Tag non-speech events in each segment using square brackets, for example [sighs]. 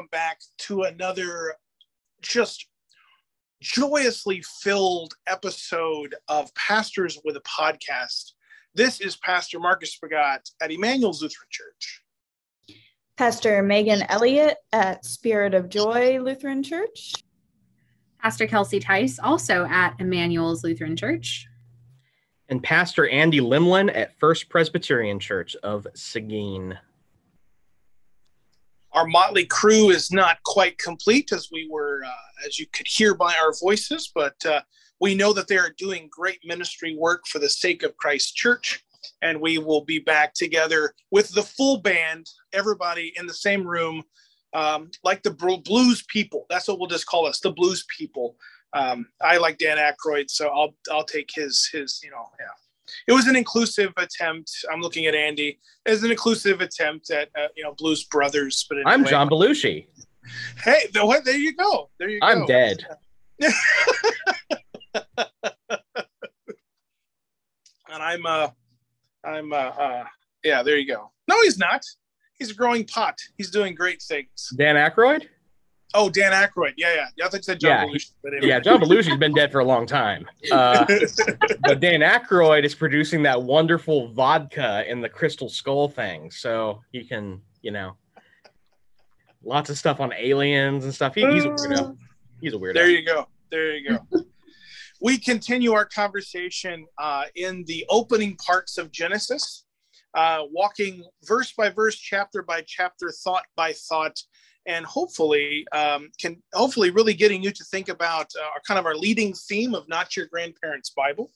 everybody, and welcome back to another just joyously filled episode of Pastors with a Podcast. This is Pastor Marcus Spagat at Emmanuel's Lutheran Church. Pastor Megan Elliott at Spirit of Joy Lutheran Church. Pastor Kelsey Tice, also at Emmanuel's Lutheran Church. And Pastor Andy Limlin at First Presbyterian Church of Seguin. Our motley crew is not quite complete, as we were, uh, as you could hear by our voices, but uh, we know that they are doing great ministry work for the sake of Christ Church. And we will be back together with the full band, everybody in the same room, um, like the blues people. That's what we'll just call us, the blues people. Um, I like Dan Aykroyd, so I'll I'll take his his you know yeah. It was an inclusive attempt. I'm looking at Andy as an inclusive attempt at uh, you know Blues Brothers. But anyway. I'm John Belushi. Hey, the, what, there you go. There you go. I'm dead. [laughs] and I'm uh I'm uh, uh yeah, there you go. No, he's not. He's a growing pot. He's doing great things. Dan Aykroyd? Oh, Dan Aykroyd. Yeah, yeah. I think said John yeah, Belushi. Anyway. Yeah, John Belushi's been dead for a long time. [laughs] Uh, but Dan Aykroyd is producing that wonderful vodka in the Crystal Skull thing. So he can, you know, lots of stuff on aliens and stuff. He, he's a weirdo. He's a weirdo. There you go. There you go. [laughs] we continue our conversation uh, in the opening parts of Genesis, uh, walking verse by verse, chapter by chapter, thought by thought and hopefully um, can hopefully really getting you to think about uh, our kind of our leading theme of not your grandparents bible.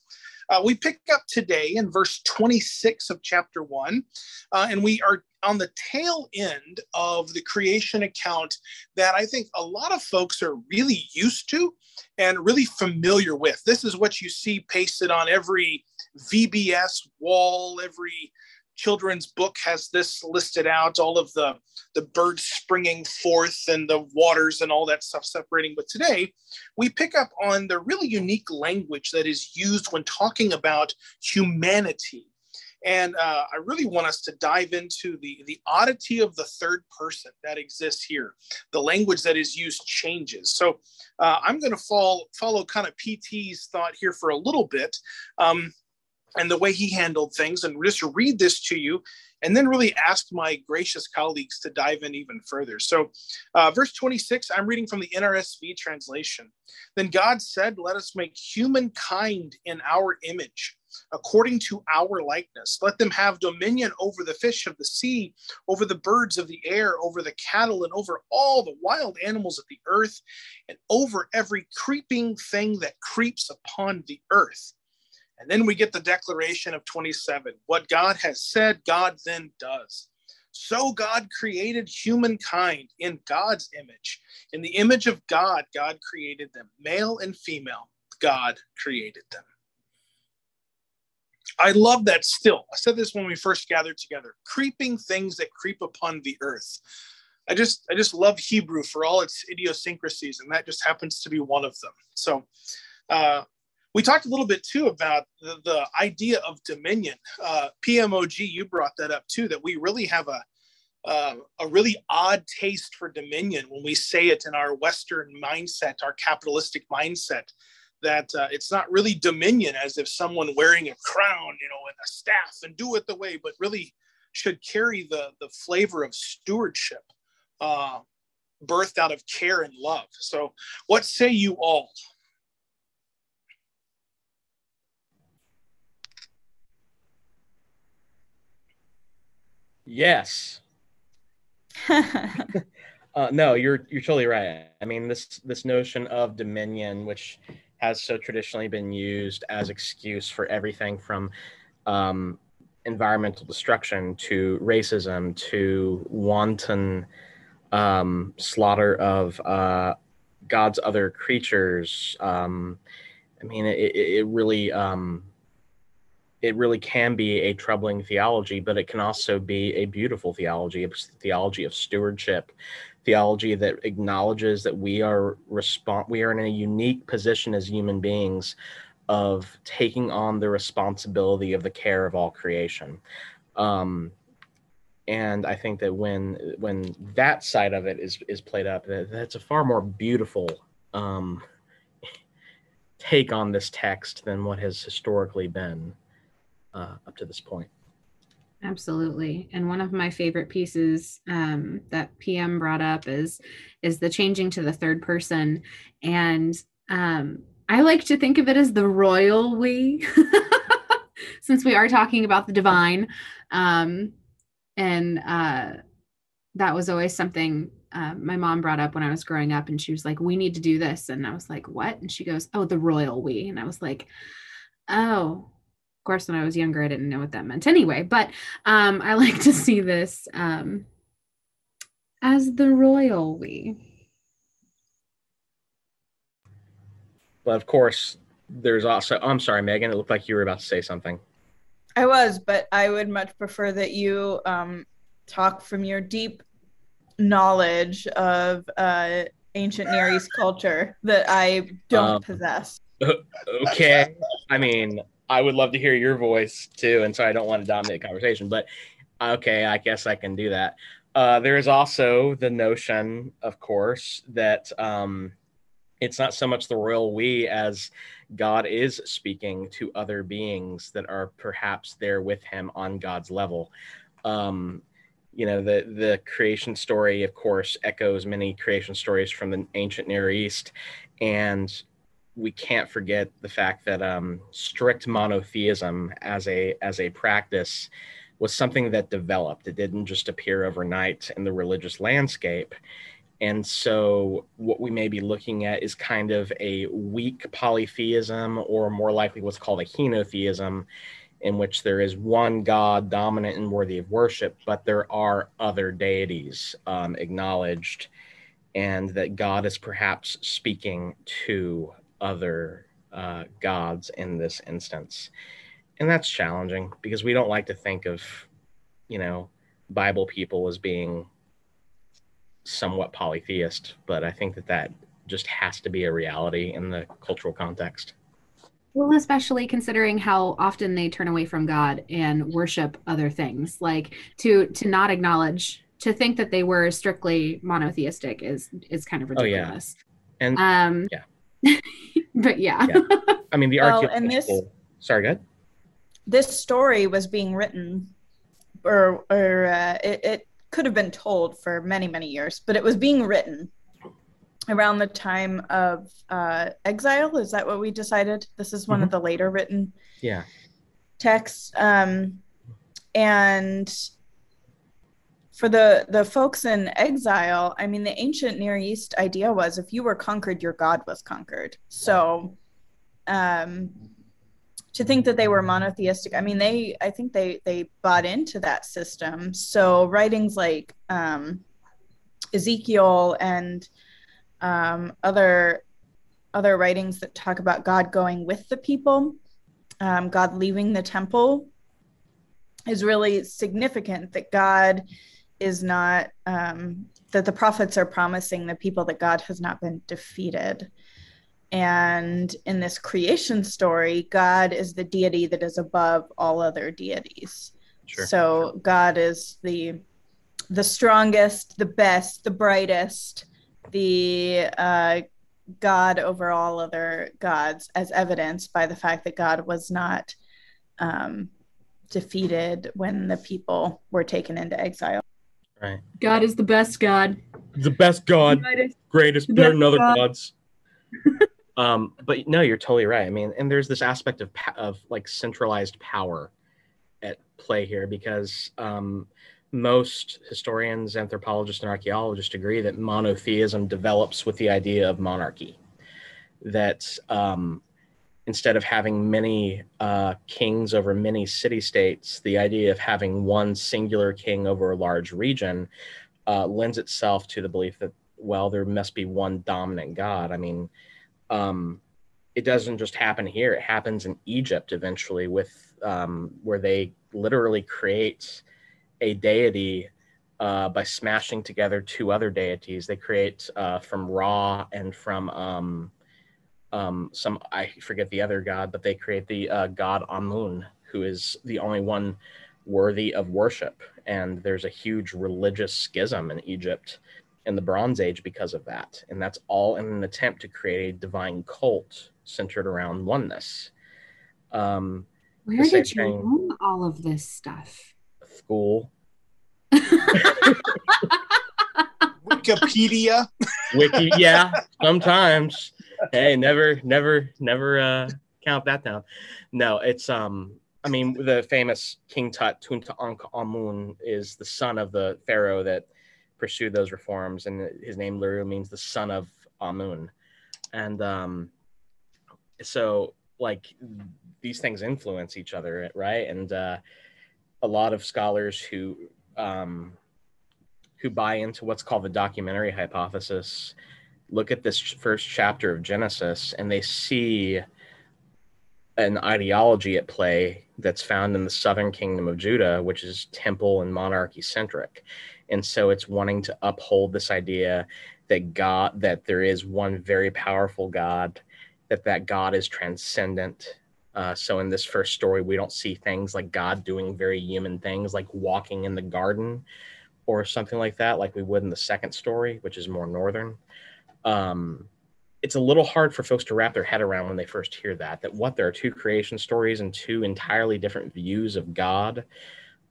Uh, we pick up today in verse 26 of chapter 1 uh, and we are on the tail end of the creation account that i think a lot of folks are really used to and really familiar with. This is what you see pasted on every vbs wall every children's book has this listed out all of the the birds springing forth and the waters and all that stuff separating. But today we pick up on the really unique language that is used when talking about humanity. And uh, i really want us to dive into the the oddity of the third person that exists here. The language that is used changes. So uh, i'm going to follow kind of pt's thought here for a little bit. Um, and the way he handled things and just read this to you and then really ask my gracious colleagues to dive in even further. So, uh, verse 26, I'm reading from the NRSV translation. Then God said, Let us make humankind in our image, according to our likeness. Let them have dominion over the fish of the sea, over the birds of the air, over the cattle, and over all the wild animals of the earth, and over every creeping thing that creeps upon the earth. And then we get the declaration of 27. What God has said, God then does. So God created humankind in God's image. In the image of God, God created them. Male and female, God created them. I love that still. I said this when we first gathered together. Creeping things that creep upon the earth. I just I just love Hebrew for all its idiosyncrasies, and that just happens to be one of them. So uh, we talked a little bit too about the, the idea of dominion. Uh, PMOG, you brought that up too, that we really have a uh, a really odd taste for dominion when we say it in our Western mindset, our capitalistic mindset. That uh, it's not really dominion as if someone wearing a crown, you know, and a staff and do it the way, but really should carry the the flavor of stewardship, uh, birthed out of care and love. So, what say you all? Yes. [laughs] [laughs] uh, no, you're you're totally right. I mean, this this notion of dominion, which has so traditionally been used as excuse for everything from um, environmental destruction to racism to wanton um, slaughter of uh, God's other creatures. Um, I mean, it, it really um, it really can be a troubling theology, but it can also be a beautiful theology, a theology of stewardship, theology that acknowledges that we are we are in a unique position as human beings of taking on the responsibility of the care of all creation. Um, and I think that when when that side of it is is played up, that, that's a far more beautiful um, take on this text than what has historically been uh, up to this point. Absolutely. And one of my favorite pieces um, that PM brought up is is the changing to the third person. And um, I like to think of it as the royal we, [laughs] since we are talking about the divine. Um, and uh, that was always something uh, my mom brought up when I was growing up, and she was like, "We need to do this," and I was like, "What?" And she goes, "Oh, the royal we," and I was like, "Oh." Of course, when I was younger, I didn't know what that meant anyway. But um, I [laughs] like to see this um, as the royal we. But of course, there's also. I'm sorry, Megan. It looked like you were about to say something. I was, but I would much prefer that you um, talk from your deep knowledge of uh, ancient Near East culture that I don't Um, possess. okay. I mean, I would love to hear your voice too, and so I don't want to dominate the conversation, but okay, I guess I can do that. Uh, there is also the notion, of course, that um, it's not so much the royal we as God is speaking to other beings that are perhaps there with him on God's level. Um, you know, the the creation story, of course, echoes many creation stories from the ancient Near East, and we can't forget the fact that um, strict monotheism as a as a practice was something that developed. It didn't just appear overnight in the religious landscape. And so, what we may be looking at is kind of a weak polytheism, or more likely what's called a henotheism, in which there is one God dominant and worthy of worship, but there are other deities um, acknowledged, and that God is perhaps speaking to other uh, gods in this instance. And that's challenging because we don't like to think of, you know, Bible people as being somewhat polytheist, but I think that that just has to be a reality in the cultural context. Well, especially considering how often they turn away from God and worship other things, like to to not acknowledge, to think that they were strictly monotheistic is is kind of ridiculous. Oh, yeah. ridiculous. And Um, Yeah. [laughs] but yeah, Yeah. I mean, the Well, archaeological. and this- Sorry, good. This story was being written, or or uh, it, it could have been told for many many years, but it was being written around the time of uh, exile. Is that what we decided? This is one of the later written Yeah. texts um, and for the the folks in exile i mean the ancient near east idea was if you were conquered your god was conquered. So um to think that they were monotheistic i mean they i think they they bought into that system. So writings like um ezekiel and um other other writings that talk about god going with the people um, God leaving the temple is really significant that God is not, um, that the prophets are promising the people that God has not been defeated. And in this creation story, God is the deity that is above all other deities. Sure. So God is the the strongest, the best, the brightest, the uh, God over all other gods, as evidenced by the fact that God was not um, defeated when the people were taken into exile. Right. God is the best God. The best God, greatest, The better best than other God. gods. [laughs] um, but no, you're totally right. I mean, and there's this aspect of pa- of like centralized power at play here because um, most historians, anthropologists, and archaeologists agree that monotheism develops with the idea of monarchy. That um, instead of having many uh, kings over many city states, the idea of having one singular king over a large region uh, lends itself to the belief that well, there must be one dominant god. I mean, um, it doesn't just happen here; it happens in Egypt eventually, with um, where they literally create a deity uh, by smashing together two other deities. They create uh, from Ra and from um, um, some I forget the other god, but they create the uh, god Amun, who is the only one worthy of worship. And there's a huge religious schism in Egypt in the Bronze Age because of that. And that's all in an attempt to create a divine cult centered around oneness. Um, Where did you learn all of this stuff? School. [laughs] [laughs] Wikipedia. Wiki, yeah, sometimes. Hey, never, never, never uh, count that down. No, it's um. I mean, the famous King Tut Tutankhamun is the son of the pharaoh that pursued those reforms, and his name literally means the son of Amun, and um, so like these things influence each other, right? And uh, a lot of scholars who um, who buy into what's called the documentary hypothesis look at this first chapter of Genesis and they see an ideology at play that's found in the southern kingdom of Judah, which is temple and monarchy centric. And so it's wanting to uphold this idea that God, that there is one very powerful God, that that God is transcendent. Uh, so in this first story, we don't see things like God doing very human things, like walking in the garden or something like that, like we would in the second story, which is more northern. Um, it's a little hard for folks to wrap their head around when they first hear that that what there are two creation stories and two entirely different views of God.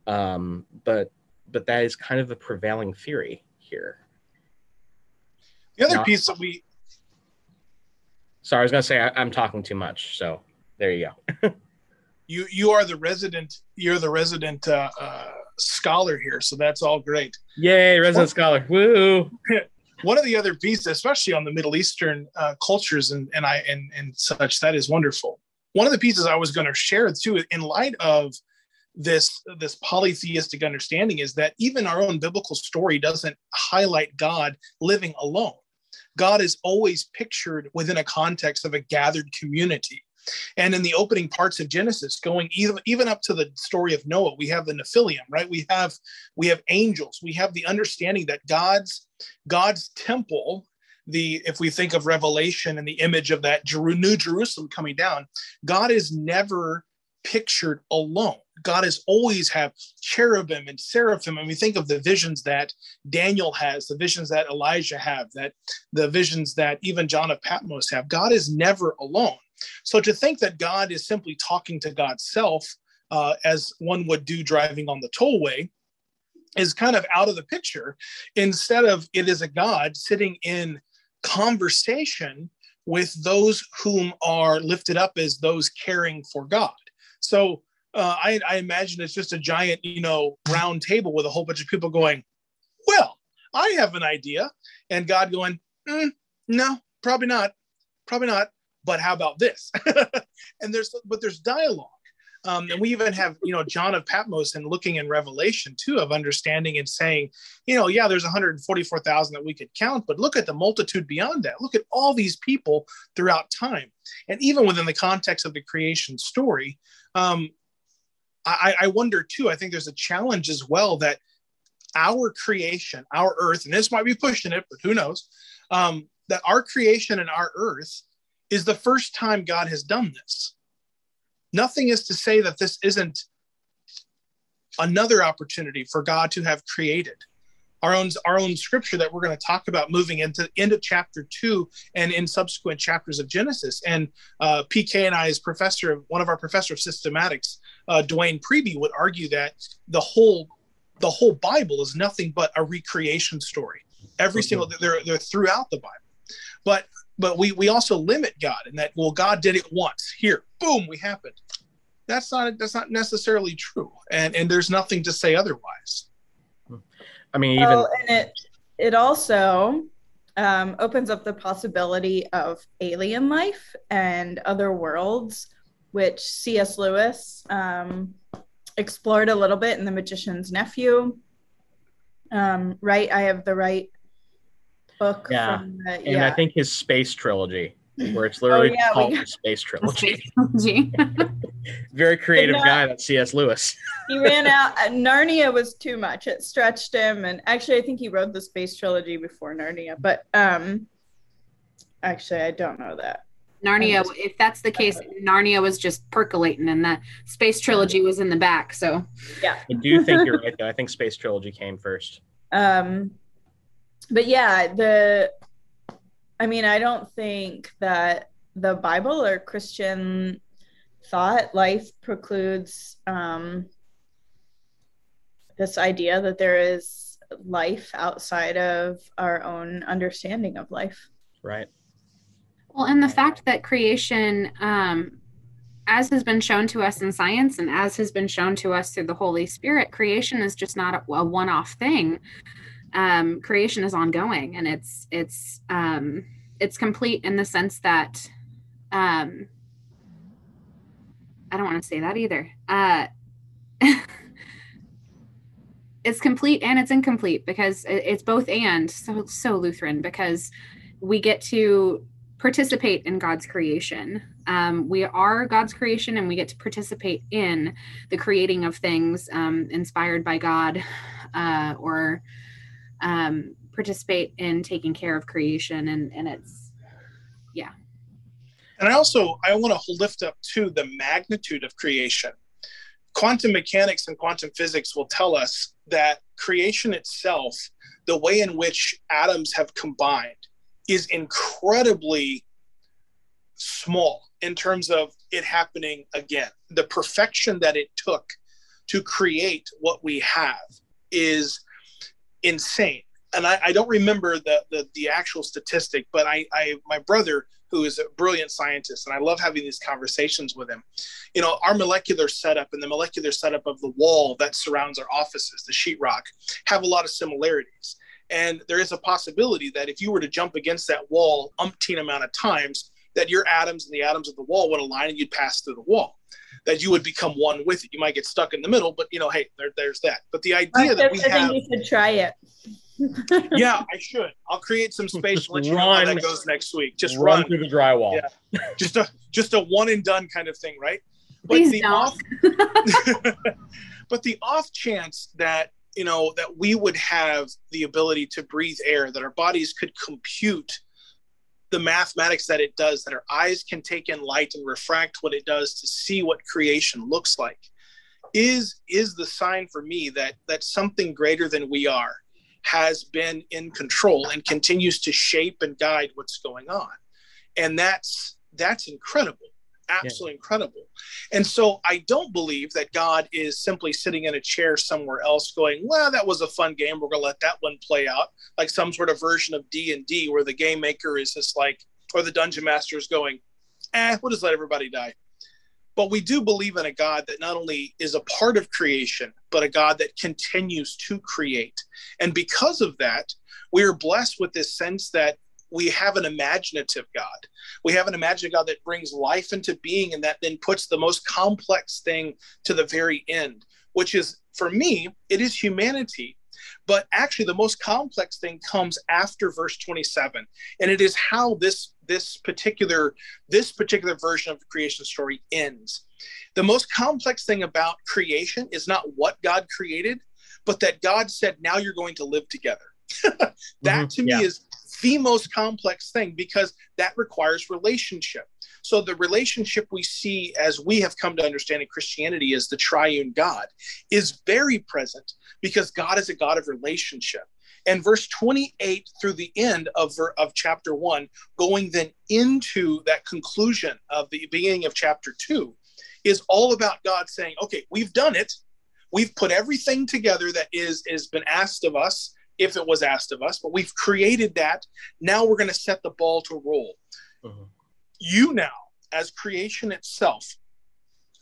Um, but but that is kind of the prevailing theory here. The other now, piece that we sorry, I was gonna say I, I'm talking too much, so there you go. [laughs] you you are the resident. You're the resident uh, uh, scholar here, so that's all great. Yay, resident scholar! Woo! [laughs] One of the other pieces, especially on the Middle Eastern uh, cultures and and I and and such, that is wonderful. One of the pieces I was going to share too, in light of this this polytheistic understanding, is that even our own biblical story doesn't highlight God living alone. God is always pictured within a context of a gathered community. And in the opening parts of Genesis, going even, even up to the story of Noah, we have the Nephilim, right? We have we have angels. We have the understanding that God's God's temple, the if we think of Revelation and the image of that New Jerusalem coming down, God is never pictured alone. God has always have cherubim and seraphim. And we think of the visions that Daniel has, the visions that Elijah have, that the visions that even John of Patmos have. God is never alone. So to think that God is simply talking to God's self, uh, as one would do driving on the tollway, is kind of out of the picture. Instead of it is a God sitting in conversation with those whom are lifted up as those caring for God. So uh, I, I imagine it's just a giant, you know, round table with a whole bunch of people going, "Well, I have an idea," and God going, mm, "No, probably not, probably not." But how about this? [laughs] and there's but there's dialogue. Um, and we even have, you know, John of Patmos and looking in Revelation too of understanding and saying, you know, yeah, there's 144,000 that we could count, but look at the multitude beyond that. Look at all these people throughout time. And even within the context of the creation story, um, I, I wonder too, I think there's a challenge as well that our creation, our earth, and this might be pushing it, but who knows, um, that our creation and our earth is the first time God has done this. Nothing is to say that this isn't another opportunity for God to have created our own our own scripture that we're going to talk about moving into into chapter two and in subsequent chapters of Genesis. And uh, PK and I, as professor of one of our professor of systematics, uh, Dwayne Preby, would argue that the whole the whole Bible is nothing but a recreation story. Every mm-hmm. single they're they're throughout the Bible. But but we we also limit God in that well God did it once. Here boom we happened. That's not that's not necessarily true. And and there's nothing to say otherwise. I mean even well, and it it also um, opens up the possibility of alien life and other worlds which C.S. Lewis um, explored a little bit in The Magician's Nephew. Um, right I have the right book. Yeah, the, and yeah. I think his space trilogy, [laughs] where it's literally oh, yeah, called the Space Trilogy. trilogy. [laughs] Very creative no, guy, that C.S. Lewis. he ran out. [laughs] Uh, Narnia was too much. It stretched him, and actually, I think he wrote the Space Trilogy before Narnia. But um, actually, I don't know that. Narnia, if that's the case, Narnia was just percolating and that space trilogy was in the back. So yeah. I do think you're right though. I think Space Trilogy came first. Um but yeah, the I mean, I don't think that the Bible or Christian thought life precludes um this idea that there is life outside of our own understanding of life. Right. Well, and the fact that creation, um, as has been shown to us in science and as has been shown to us through the Holy Spirit, creation is just not a, a one-off thing. Um, creation is ongoing, and it's it's um, it's complete in the sense that um, I don't want to say that either. Uh, [laughs] it's complete and it's incomplete because it's both and so so Lutheran because we get to participate in God's creation. Um, we are God's creation and we get to participate in the creating of things um, inspired by God uh, or um, participate in taking care of creation. And, and it's, yeah. And I also, I want to lift up to the magnitude of creation. Quantum mechanics and quantum physics will tell us that creation itself, the way in which atoms have combined, is incredibly small in terms of it happening again. The perfection that it took to create what we have is insane. And I, I don't remember the, the, the actual statistic, but I, I my brother who is a brilliant scientist, and I love having these conversations with him. You know, our molecular setup and the molecular setup of the wall that surrounds our offices, the sheetrock, have a lot of similarities. And there is a possibility that if you were to jump against that wall umpteen amount of times, that your atoms and the atoms of the wall would align and you'd pass through the wall. That you would become one with it. You might get stuck in the middle, but you know, hey, there, there's that. But the oh, idea that we I have, think you should try it. [laughs] yeah, I should. I'll create some space. Let you know how that goes next week. Just run, run, through the drywall. Yeah. just a just a one and done kind of thing, right? But Please the don't. off, [laughs] but the off chance that you know that we would have the ability to breathe air, that our bodies could compute the mathematics that it does, that our eyes can take in light and refract what it does to see what creation looks like, is is the sign for me that that something greater than we are has been in control and continues to shape and guide what's going on. And that's that's incredible absolutely yeah. incredible and so i don't believe that god is simply sitting in a chair somewhere else going well that was a fun game we're going to let that one play out like some sort of version of d&d where the game maker is just like or the dungeon master is going eh we'll just let everybody die but we do believe in a God that not only is a part of creation, but a God that continues to create. And because of that, we are blessed with this sense that we have an imaginative God. We have an imaginative God that brings life into being and that then puts the most complex thing to the very end, which is, for me, it is humanity. But actually, the most complex thing comes after verse 27, and it is how this this particular this particular version of the creation story ends. The most complex thing about creation is not what God created, but that God said, "Now you're going to live together." [laughs] that mm-hmm. to me yeah. is the most complex thing because that requires relationship. So the relationship we see as we have come to understand in Christianity as the triune God is very present because God is a God of relationship. And verse 28 through the end of, of chapter one, going then into that conclusion of the beginning of chapter two, is all about God saying, okay, we've done it. We've put everything together that is has been asked of us, if it was asked of us, but we've created that. Now we're going to set the ball to roll. Uh-huh you now, as creation itself,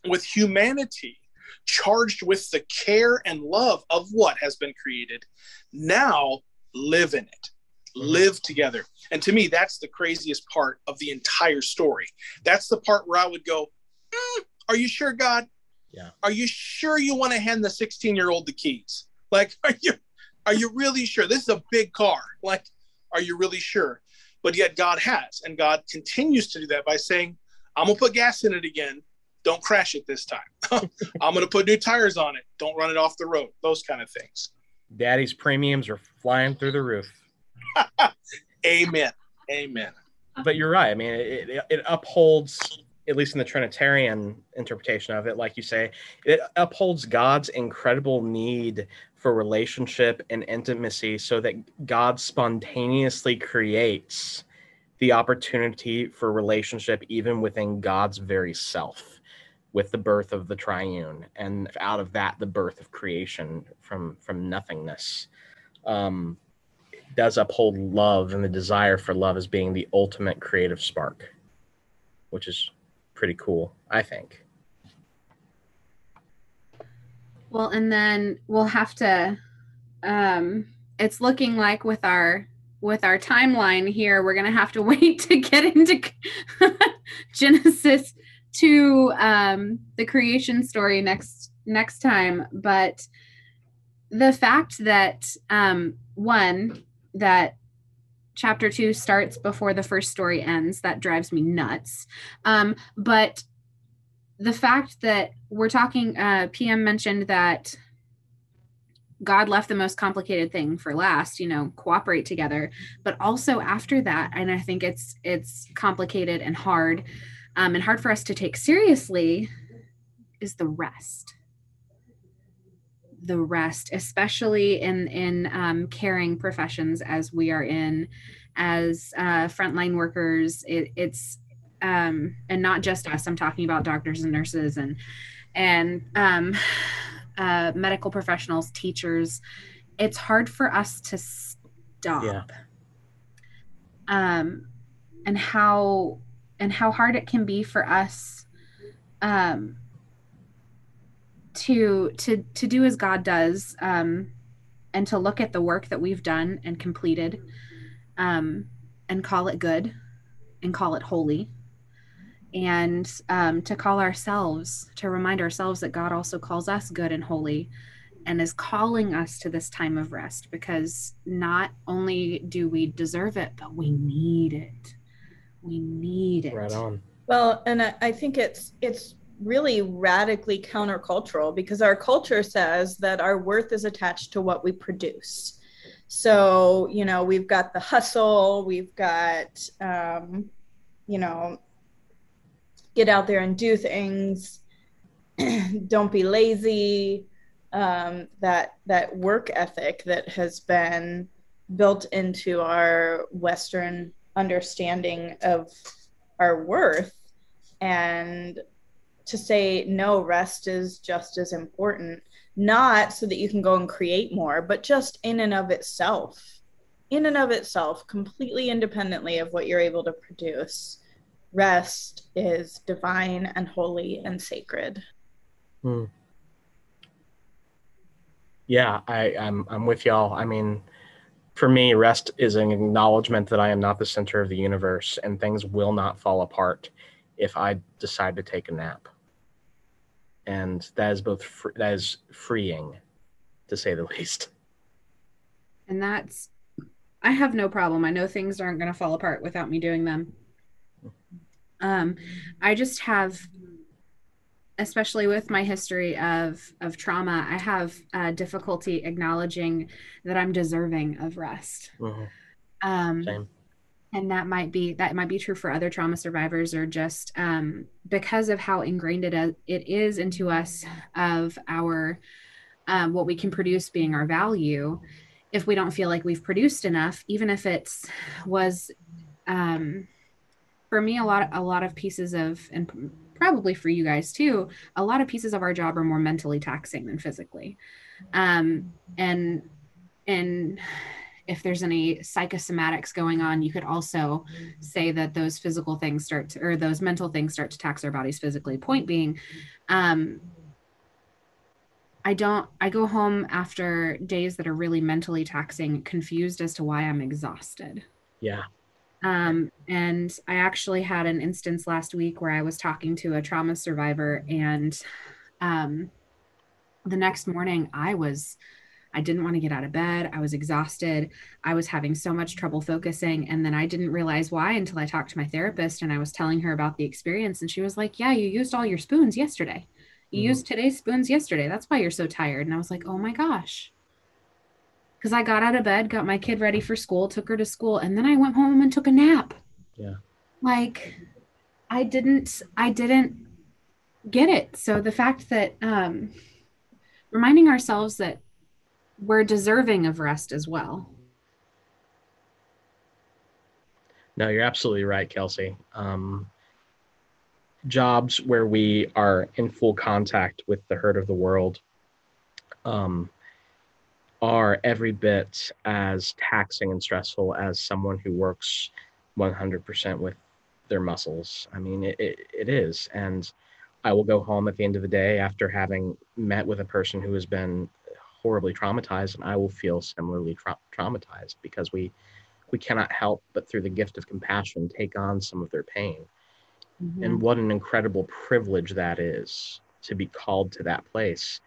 with humanity charged with the care and love of what has been created, now live in it. Mm-hmm. Live together. And to me, that's the craziest part of the entire story. That's the part where I would go, mm, Are you sure, God? Yeah. Are you sure you want to hand the 16 year old the keys? Like, [laughs] are you are you really sure? This is a big car. Like, are you really sure? But yet God has, and God continues to do that by saying, I'm gonna put gas in it again. Don't crash it this time. [laughs] I'm gonna put new tires on it. Don't run it off the road. Those kind of things. Daddy's premiums are flying through the roof. [laughs] Amen. Amen. but you're right. I mean, it, it, it upholds, at least in the Trinitarian interpretation of it, like you say, it upholds God's incredible need for relationship and intimacy so that God spontaneously creates the opportunity for relationship even within God's very self with the birth of the triune and out of that the birth of creation from from nothingness um, does uphold love and the desire for love as being the ultimate creative spark which is pretty cool i think well and then we'll have to um it's looking like with our with our timeline here we're going to have to [laughs] wait to get into [laughs] genesis two um, the creation story next next time. But the fact that um, one that chapter two starts before the first story ends that drives me nuts. Um, but the fact that we're talking uh, pm mentioned that god left the most complicated thing for last you know cooperate together. But also after that and i think it's it's complicated and hard um, and hard for us to take seriously is the rest. The rest especially in in um, caring professions as we are in as uh, frontline workers it, it's um, and not just us i'm talking about doctors and nurses and and um, [sighs] uh, medical professionals teachers. It's hard for us to stop. Yeah. um and how and how hard it can be for us um, to to to do as God does um, and to look at the work that we've done and completed um, and call it good and call it holy and um, to call ourselves to remind ourselves that God also calls us good and holy and is calling us to this time of rest because not only do we deserve it but we need it we need it. Right on. Well, and I, I think it's it's really radically countercultural because our culture says that our worth is attached to what we produce. So, you know, we've got the hustle, we've got, um, you know, get out there and do things, [clears throat] don't be lazy, um, that that work ethic that has been built into our Western understanding of our worth and to say no rest is just as important. Not so that you can go and create more but just in and of itself. In and of itself completely independently of what you're able to produce rest is divine and holy and sacred hmm. yeah i I'm, I'm with y'all i mean for me, rest is an acknowledgement that I am not the center of the universe and things will not fall apart if I decide to take a nap. And that is both fr- that is freeing, to say the [laughs] least. And that's, I have no problem. I know things aren't going to fall apart without me doing them. Um, I just have especially with my history of of trauma, I have uh, difficulty acknowledging that I'm deserving of rest. Mm-hmm. Um, Same. And that might be that might be true for other trauma survivors, or just um, because of how ingrained it, it is into us of our um, what we can produce being our value. If we don't feel like we've produced enough, even if it's was um, for me a lot a lot of pieces of and probably for you guys too, a lot of pieces of our job are more mentally taxing than physically. Um, and and if there's any psychosomatics going on, you could also say that those physical things start to, or those mental things start to tax our bodies physically. Point being, um, I don't, I go home after days that are really mentally taxing, confused as to why I'm exhausted. Yeah. Um, and I actually had an instance last week where I was talking to a trauma survivor, and um, the next morning I was, I didn't want to get out of bed. I was exhausted. I was having so much trouble focusing. And then I didn't realize why until I talked to my therapist and I was telling her about the experience. And she was like, Yeah, you used all your spoons yesterday. You mm-hmm. used today's spoons yesterday. That's why you're so tired. And I was like, Oh my gosh because I got out of bed, got my kid ready for school, took her to school, and then I went home and took a nap. Yeah. Like I didn't I didn't get it. So the fact that um reminding ourselves that we're deserving of rest as well. No, you're absolutely right, Kelsey. Um, jobs where we are in full contact with the hurt of the world um, are every bit as taxing and stressful as someone who works 100% with their muscles. I mean, it, it, it is. And I will go home at the end of the day after having met with a person who has been horribly traumatized, and I will feel similarly tra- traumatized because we we cannot help but through the gift of compassion take on some of their pain. Mm-hmm. And what an incredible privilege that is to be called to that place.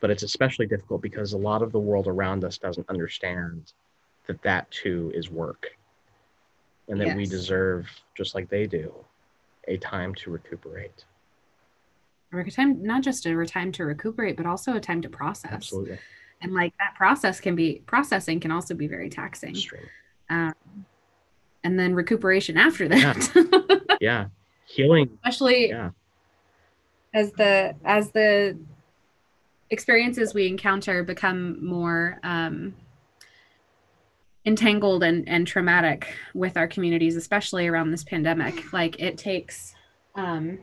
But it's especially difficult because a lot of the world around us doesn't understand that that too is work and that yes. we deserve, just like they do, a time to recuperate. A time, not just a time to recuperate, but also a time to process. Absolutely. And like that process can be processing can also be very taxing. Um, and then recuperation after that. Yeah. [laughs] yeah. Healing. Especially yeah. as the as the experiences we encounter become more um, entangled and, and traumatic with our communities, especially around this pandemic. Like it takes um,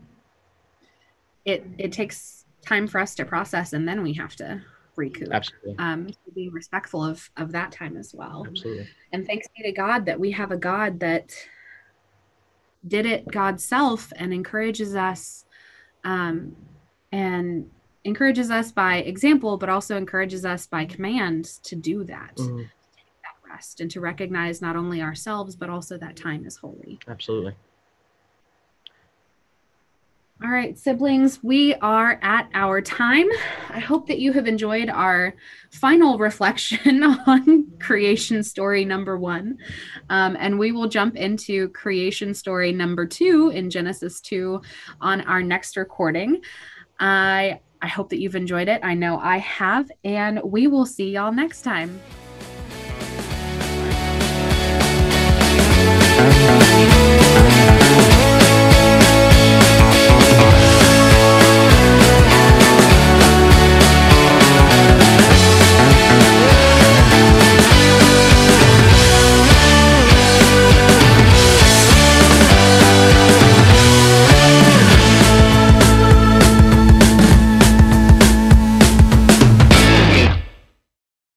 it it takes time for us to process and then we have to recoup. Absolutely. Um, so being respectful of of that time as well. Absolutely. And thanks be to God that we have a God that did it God's self and encourages us um, and encourages us by example, but also encourages us by command to do that. Mm-hmm. To take that rest and to recognize not only ourselves, but also that time is holy. Absolutely. All right, siblings, we are at our time. I hope that you have enjoyed our final reflection [laughs] on creation story number one. Um, and we will jump into creation story number two in Genesis 2 on our next recording. I, I hope that you've enjoyed it. I know I have, and we will see y'all next time.